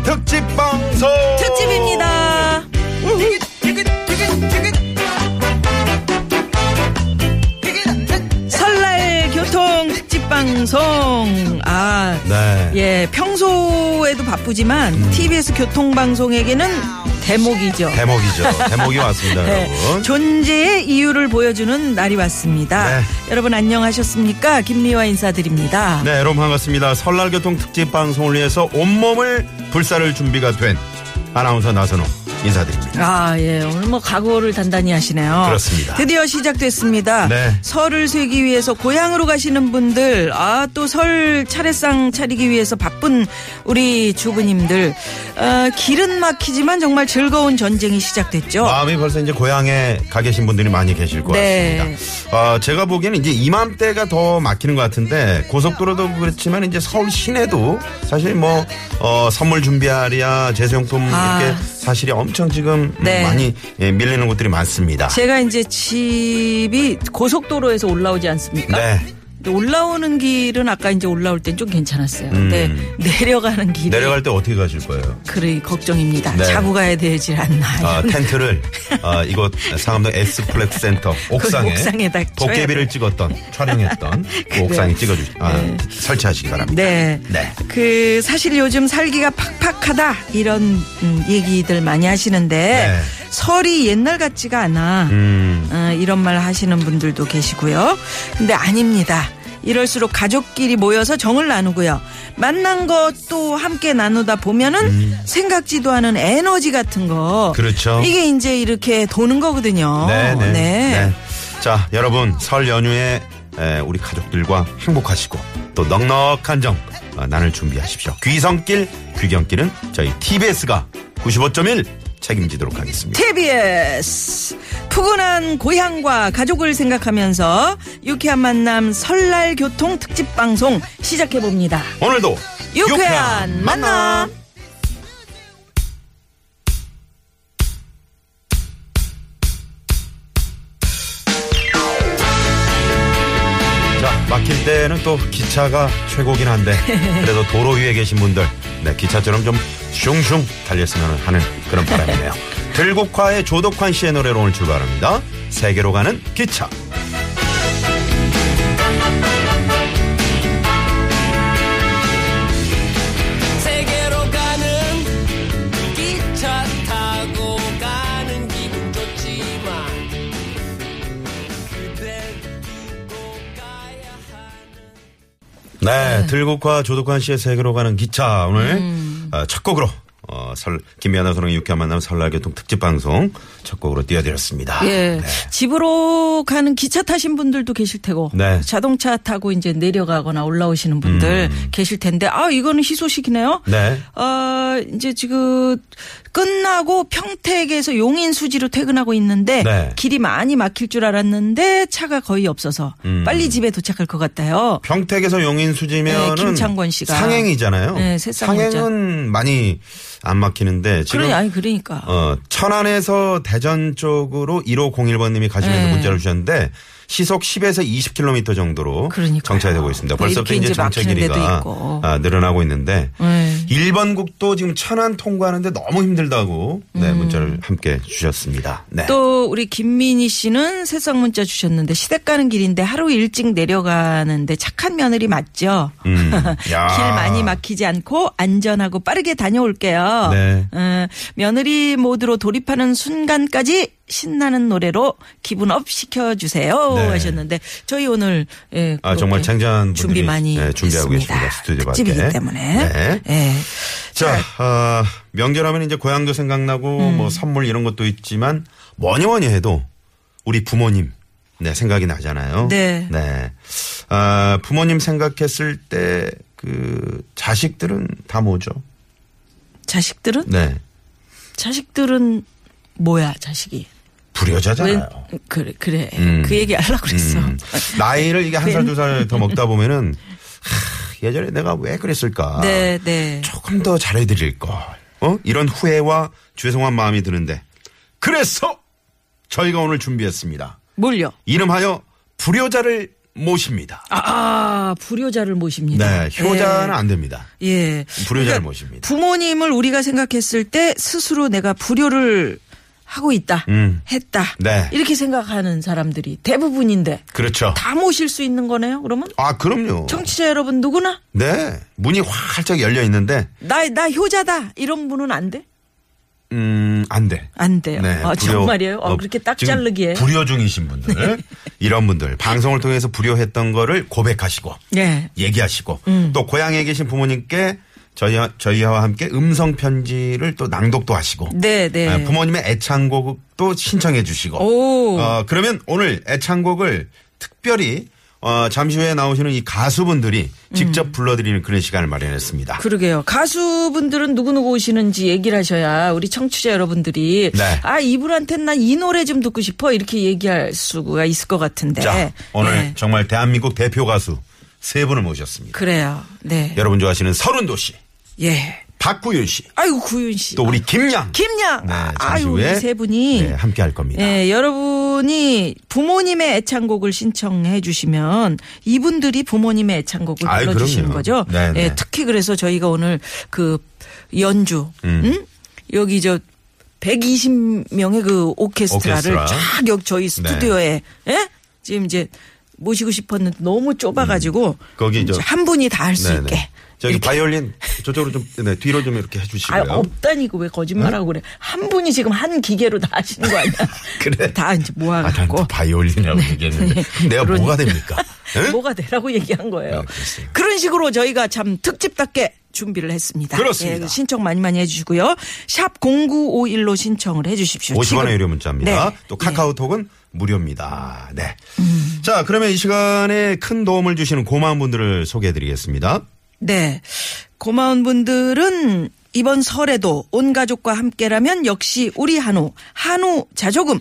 특집 방송 특집입니다. 설날 교통 특집 방송. 아, 네. 예, 평소에도 바쁘지만 TBS 교통 방송에게는 대목이죠. 대목이죠 대목이 왔습니다 네, 여러분 존재의 이유를 보여주는 날이 왔습니다. 네. 여러분 안녕하셨습니까? 김미화 인사드립니다. 네 여러분 반갑습니다 설날 교통 특집 방송을 위해서 온몸을 불사를 준비가 된 아나운서 나선호 인사드립니다 아, 예. 오늘 뭐 각오를 단단히 하시네요. 그렇습니다. 드디어 시작됐습니다. 네. 설을 쇠기 위해서 고향으로 가시는 분들, 아, 또 설 차례상 차리기 위해서 바쁜 우리 주부님들, 어, 길은 막히지만 정말 즐거운 전쟁이 시작됐죠. 마음이 벌써 이제 고향에 가 계신 분들이 많이 계실 것 네. 같습니다. 어, 제가 보기에는 이제 이맘때가 더 막히는 것 같은데 고속도로도 그렇지만 이제 서울 시내도 사실 뭐 어, 선물 준비하랴 제수용품 아. 이렇게 사실이 엄청 지금 네. 많이 예, 밀리는 곳들이 많습니다. 제가 이제 집이 고속도로에서 올라오지 않습니까? 네. 올라오는 길은 아까 이제 올라올 땐 좀 괜찮았어요. 근데 내려가는 길이 음. 내려갈 때 어떻게 가실 거예요? 그래 걱정입니다. 네. 자고 가야 되질 않나. 아, 텐트를 아, 이곳 상암동 S플렉스 센터 옥상에 그 옥상에다 도깨비를 찍었던 촬영했던 그 옥상에 찍어주 아, 설치하시기 바랍니다. 네. 네. 그 사실 요즘 살기가 팍팍하다 이런 음, 얘기들 많이 하시는데 네. 설이 옛날 같지가 않아. 음, 어, 이런 말 하시는 분들도 계시고요. 근데 아닙니다. 이럴수록 가족끼리 모여서 정을 나누고요. 만난 것도 함께 나누다 보면은 생각지도 않은 에너지 같은 거. 음. 그렇죠. 이게 이제 이렇게 도는 거거든요. 네, 네, 네. 자, 여러분 설 연휴에 에, 우리 가족들과 행복하시고 또 넉넉한 정 어, 나눌 준비하십시오. 귀성길, 귀경길은 저희 TBS가 95.1 책임지도록 하겠습니다. TBS 푸근한 고향과 가족을 생각하면서 유쾌한 만남 설날 교통 특집 방송 시작해 봅니다. 오늘도 유쾌한 만남. 자, 막힐 때는 또 기차가 최고긴 한데 그래도 도로 위에 계신 분들 네, 기차처럼 좀 슝슝 달렸으면 하는 그런 바람이네요. 들국화의 조덕환 씨의 노래로 오늘 출발합니다. 세계로 가는 기차. 들국화 조덕환 씨의 세계로 가는 기차. 오늘 어, 첫 곡으로 어, 설 김미아나 소롱의 유쾌한 만남 설날 교통 특집 방송 첫 곡으로 띄워드렸습니다. 예. 네. 집으로 가는 기차 타신 분들도 계실 테고 네. 자동차 타고 이제 내려가거나 올라오시는 분들 계실 텐데 아 이거는 희소식이네요. 음. 네. 어 이제 지금 끝나고 평택에서 용인 수지로 퇴근하고 있는데 네. 길이 많이 막힐 줄 알았는데 차가 거의 없어서 음. 빨리 집에 도착할 것 같아요. 평택에서 용인 수지면은 네, 김창권 씨가. 상행이잖아요. 네, 상행은 많이 안 막히는데 지금 그래 아니 그러니까 어, 천안에서 대전 쪽으로 1501번 님이 가시면서 네. 문자를 주셨는데 시속 10에서 20km 정도로 그러니까요. 정차되고 있습니다. 벌써부터 이제 데도 길이가. 아, 늘어나고 있는데 네. 1번 국도 지금 천안 통과하는데 너무 힘들다고 네, 문자를 함께 주셨습니다. 네. 음. 또 우리 김민희 씨는 새싹 문자 주셨는데 시댁 가는 길인데 하루 일찍 내려가는데 착한 며느리 맞죠? 음. 야. 길 많이 막히지 않고 안전하고 빠르게 다녀올게요. 네. 어, 며느리 모드로 돌입하는 순간까지 신나는 노래로 기분 up 시켜주세요 네. 하셨는데 저희 오늘 예, 아, 정말 분들이 준비 많이 네, 준비하고. 계십니다. 스튜디오 밖에. 특집이기 때문에 네. 예. 자, 어, 명절하면 이제 고향도 생각나고 음. 뭐 선물 이런 것도 있지만 뭐니 뭐니 해도 우리 부모님 네, 생각이 나잖아요. 네. 네. 아, 부모님 생각했을 때 그 자식들은 다 뭐죠? 자식들은 네. 자식들은 뭐야 자식이? 불효자잖아요. 왜 그래 그래 음. 그 얘기 하려고 그랬어. 음. 나이를 이게 한살 괜- 두살 더 먹다 보면은 하, 예전에 내가 왜 그랬을까? 네 네. 조금 더 잘해드릴 걸. 어? 이런 후회와 죄송한 마음이 드는데 그래서 저희가 오늘 준비했습니다. 뭘요? 이름하여 불효자를 모십니다. 아 불효자를 모십니다. 네, 효자는 안 됩니다. 예. 불효자를 모십니다. 부모님을 우리가 생각했을 때 스스로 내가 불효를 하고 있다, 음. 했다. 네. 이렇게 생각하는 사람들이 대부분인데 그렇죠. 다 모실 수 있는 거네요. 그러면 아, 그럼요. 청취자 여러분 누구나 네. 문이 활짝 열려 있는데, 나 나 효자다 이런 분은 안 돼? 음, 안 돼. 안 돼요. 네, 아, 불효- 정말이에요? 어, 그렇게 딱 자르기에. 불효 중이신 분들, 이런 분들, 방송을 통해서 불효했던 거를 고백하시고, 네. 얘기하시고, 음. 또 고향에 계신 부모님께 저희, 저희와 함께 음성 편지를 또 낭독도 하시고, 네, 네. 아, 부모님의 애창곡도 신청해 주시고, 오. 어, 그러면 오늘 애창곡을 특별히 어, 잠시 후에 나오시는 이 가수분들이 직접 음. 불러드리는 그런 시간을 마련했습니다. 그러게요. 가수분들은 누구누구 오시는지 얘기를 하셔야 우리 청취자 여러분들이 네. 아, 이분한테는 난 이 노래 좀 듣고 싶어 이렇게 얘기할 수가 있을 것 같은데. 자, 오늘 네. 정말 대한민국 대표 가수 세 분을 모셨습니다. 그래요. 네. 여러분 좋아하시는 서른도 씨, 예. 박구윤 씨, 아이고 구윤 씨. 또 우리 김양. 김양. 네, 잠시 아유, 후에 이세 분이 네, 함께 할 겁니다. 예, 여러분이 부모님의 애창곡을 신청해 주시면 이분들이 부모님의 애창곡을 아이, 불러 주시는 그럼요. 거죠. 네, 네. 예, 특히 그래서 저희가 오늘 그 연주, 음. 응? 여기 저 120명의 그 오케스트라를 오케스트라. 쫙 여기 저희 스튜디오에 예? 지금 이제 모시고 싶었는데 너무 좁아가지고 음. 거기 저- 한 분이 다 할 수. 있게. 저기 이렇게. 바이올린 저쪽으로 좀 네, 뒤로 좀 이렇게 아, 해주시고요. 없다니까 왜 거짓말하고 그래. 한 분이 지금 한 기계로 다 하시는 거 아니야. 그래. 다 이제 아, 난 모아갖고. 또 바이올린이라고 얘기했는데 그럼 내가 그러니까. 뭐가 됩니까? 응? 뭐가 되라고 얘기한 거예요. 네, 그렇습니다. 그런 식으로 저희가 참 특집답게 준비를 했습니다. 그렇습니다. 예, 신청 많이 많이 해주시고요. 샵 0951로 신청을 해주십시오. 50원의 지금. 유료 문자입니다. 네. 또 카카오톡은 무료입니다. 네. 음. 자, 그러면 이 시간에 큰 도움을 주시는 고마운 분들을 소개해 드리겠습니다. 네. 고마운 분들은 이번 설에도 온 가족과 함께라면 역시 우리 한우, 한우 자조금.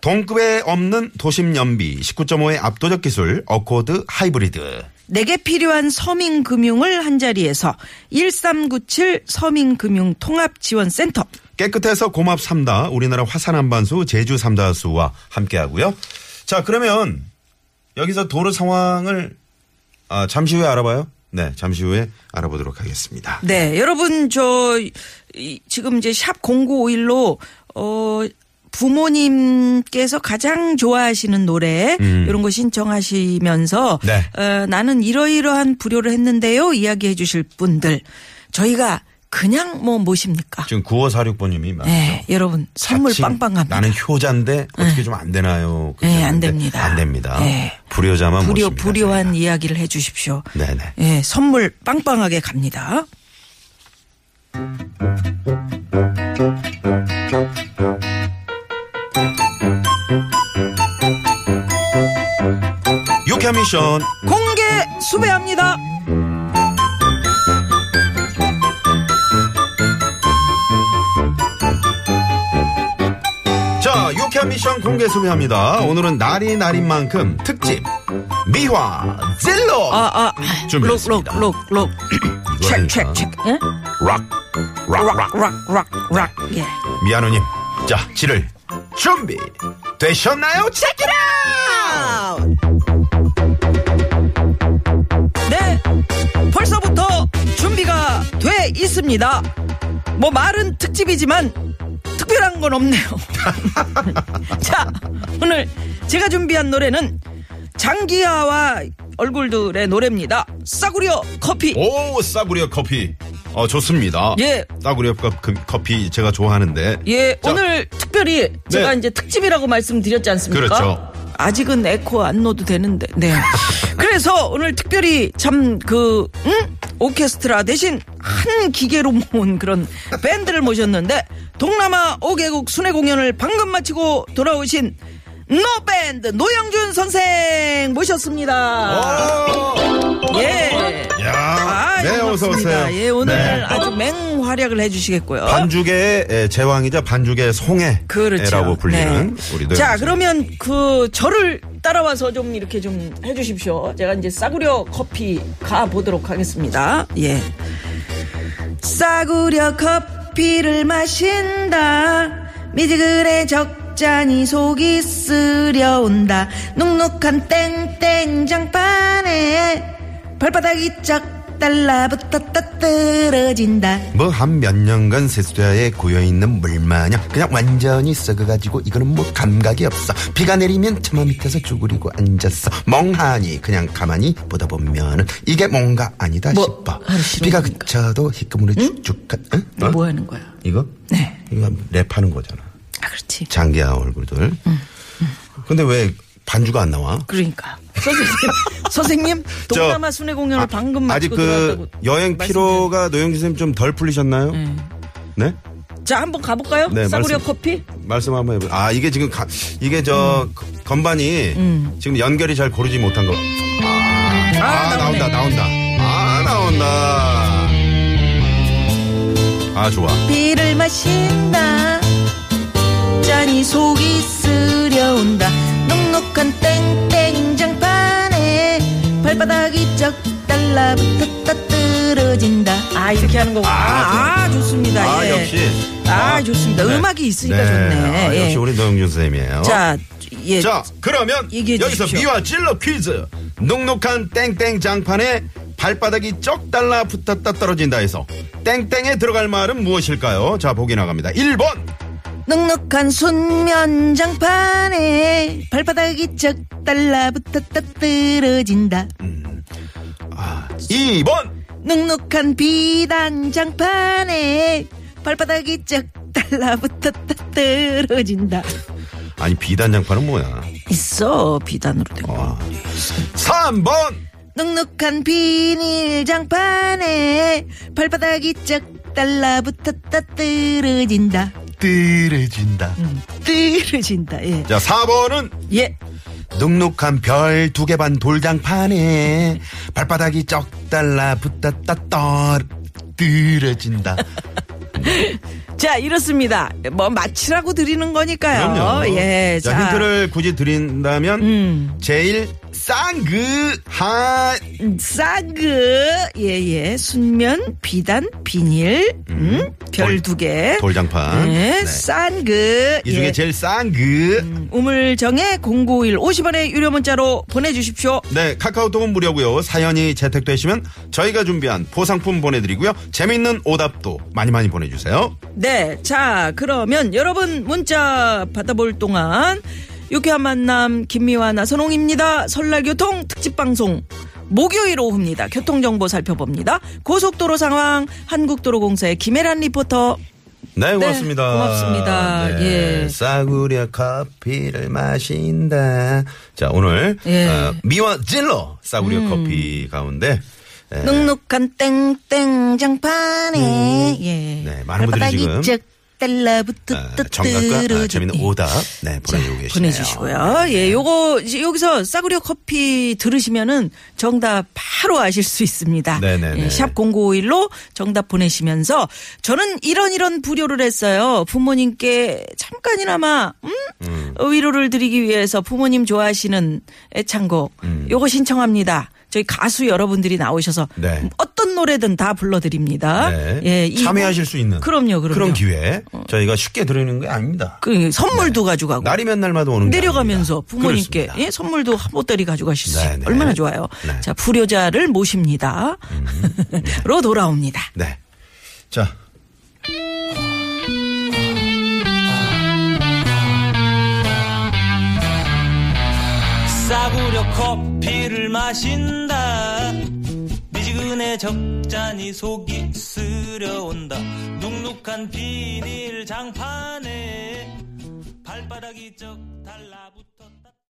동급에 없는 도심 연비 19.5의 압도적 기술 어코드 하이브리드. 내게 필요한 서민금융을 한자리에서 1397 서민금융통합지원센터. 깨끗해서 고맙 삼다 우리나라 화산 한반수 제주 삼다수와 함께하고요. 자, 그러면 여기서 도로 상황을 아, 잠시 후에 알아봐요. 네, 잠시 후에 알아보도록 하겠습니다. 네, 여러분 저 이, 지금 이제 샵 0951로 어 부모님께서 가장 좋아하시는 노래 이런 거 신청하시면서 음. 네. 어, 나는 이러이러한 불효를 했는데요 이야기해 주실 분들 저희가 그냥 뭐 모십니까? 지금 9546번님이 말이죠. 네, 여러분 선물 빵빵합니다. 나는 효자인데 어떻게 좀 안 되나요? 네, 안 됩니다. 안 됩니다. 네. 불효자만 불효 모십니다. 불효한 저희가. 이야기를 해 주십시오. 네네. 예, 선물 빵빵하게 갑니다. 유쾌한 미션 공개 수배합니다. 자, 유쾌한 미션 공개 수배합니다. 오늘은 날이 날인 만큼 특집 미화 젤로 아, 아, 준비했습니다. 록, 록, 록, 록. 책, 책. 예? 락, 락, 락. 락, 락, 락, 락. 예. 미아노님, 자, 지를 준비 되셨나요? 체키라! 네, 벌써부터 준비가 돼 있습니다. 뭐 말은 특집이지만 특별한 건 없네요. 자, 오늘 제가 준비한 노래는 장기하와 얼굴들의 노래입니다. 싸구려 커피. 오, 싸구려 커피. 어, 좋습니다. 예. 싸구려 커- 그 커피 제가 좋아하는데. 예, 자, 오늘 특별히 제가 네. 이제 특집이라고 말씀드렸지 않습니까? 그렇죠. 아직은 에코 안 넣어도 되는데. 네. 그래서 오늘 특별히 참 그, 응? 오케스트라 대신 한 기계로 모은 그런 밴드를 모셨는데 동남아 5개국 순회 공연을 방금 마치고 돌아오신 노밴드 노영준 선생 모셨습니다. 예. 야, 아, 네, 어서 오세요. 예, 오늘 네. 아주 맹활약을 해주시겠고요. 반죽의 에, 제왕이자 반죽의 송해라고 그렇죠. 불리는 네. 우리 노 자, 그러면 그 저를 따라와서 좀 이렇게 좀 해주십시오. 제가 이제 싸구려 커피 가 보도록 하겠습니다. 예. 싸구려 커피를 마신다. 미지근해 적 잖이 속이 쓰려온다. 눅눅한 땡땡 장판에 발바닥이 쫙 달라붙었다 떨어진다. 뭐 한 몇 년간 세수대에 고여있는 물마냥 그냥 완전히 썩어가지고 이거는 뭐 감각이 없어 비가 내리면 처마 밑에서 쭈그리고 앉았어 멍하니 그냥 가만히 보다 보면은 이게 뭔가 아니다 뭐 싶어 비가? 그쳐도 희끄무리 쭉쭉 가 응? 어? 뭐 하는 거야? 이거? 네. 이거 랩하는 거잖아 아, 그렇지. 장기야 얼굴들 근데 왜 반주가 안 나와? 그러니까. 선생님, 동남아 순회 공연을 아, 방금 아직 마치고 그 여행 피로가 노영진 선생님 좀 덜 풀리셨나요? 네? 자, 한번 가볼까요? 네, 싸구려 말씀- 커피? 말씀 한번 해보세요. 아, 이게 지금, 가- 이게 저, 음. 거- 건반이 지금 연결이 잘 고르지 못한 거. 아, 아, 나오네. 나온다, 나온다. 아, 나온다. 아, 좋아. 비를 마신다. 짠이 속이 쓰려온다. 넉넉한 땡땡장판에 발바닥이 쩍 달라붙었다 떨어진다. 아, 이렇게 하는 거구나. 아, 아, 좋습니다. 아, 예. 역시. 아, 좋습니다. 음악이 있으니까 좋네. 아, 예. 역시 우리 노영준 선생님이에요. 자, 예. 자, 그러면 여기서. 미와 찔러 퀴즈. 눅눅한 땡땡 장판에 발바닥이 쩍 달라 붙었다 떨어진다 해서 땡땡에 들어갈 말은 무엇일까요? 자, 보기 나갑니다. 1번. 넉넉한 순면장판에 발바닥이 쩍 달라붙었다 떨어진다. 아, 2번. 눅눅한 비단장판에 발바닥이 쩍 달라붙었다 떨어진다. 아니, 비단장판은 뭐야? 있어 비단으로 된 거. 와. 3번. 눅눅한 비닐장판에 발바닥이 쩍 달라붙었다 떨어진다. 떨어진다. 떨어진다. 예. 자, 4번은 예. 눅눅한 별 두 개 반 돌장판에 발바닥이 쩍 달라 붙었다 떨 떨어진다. 자 이렇습니다. 뭐 마치라고 드리는 거니까요. 예. 자, 힌트를 굳이 드린다면 음. 제일 쌍그한 싸그 예예 순면 비단 비닐 음, 별두 개. 돌장판. 네, 네. 싼그 이 중에 예. 제일 쌍그. 우물정에 0951 50원의 유료 문자로 보내주십시오. 네, 카카오톡은 무료고요. 사연이 채택되시면 저희가 준비한 보상품 보내드리고요. 재밌는 오답도 많이 많이 보내주세요. 네, 자 그러면 여러분 문자 받아볼 동안 유쾌한 만남 김미화 나선홍입니다. 설날 교통 특집 방송. 목요일 오후입니다. 교통정보 살펴봅니다. 고속도로 상황 한국도로공사의 김혜란 리포터. 네, 고맙습니다. 고맙습니다. 네, 예. 싸구려 커피를 마신다. 자, 오늘 예. 음. 어, 미와 찔러 싸구려 커피 가운데 예, 눅눅한 땡땡 장판에 예. 네, 많은 분들이 지금 쩍 달라붙었다 어, 정답과 아, 재밌는 오답 네, 보내주고 계시네요. 보내주시고요. 예, 요거 이제 여기서 싸구려 커피 들으시면은 정답 바로 아실 수 있습니다. 네네네. 예, 샵 0951로 정답 보내시면서 저는 이런 이런 불효를 했어요. 부모님께 잠깐이나마 음? 위로를 드리기 위해서 부모님 좋아하시는 애창곡 요거 신청합니다. 저희 가수 여러분들이 나오셔서 네. 어떤 노래든 다 불러드립니다. 네. 예, 이- 참여하실 수 있는 그럼요, 그럼요. 런 기회 저희가 쉽게 드리는 게 아닙니다. 그 선물도 가져가고 날이 면 날마다 오는 게 내려가면서. 부모님께. 예, 선물도 한 보따리 가져가실 수 네, 있어요. 네. 얼마나 좋아요. 네. 음, 자, 불효자를 모십니다. 로 돌아옵니다. 네. 자, 싸구려 커피를 마신다. 미지근해 적잖이 속이 쓰려온다. 눅눅한 비닐 장판에 발바닥이 쩍 달라붙어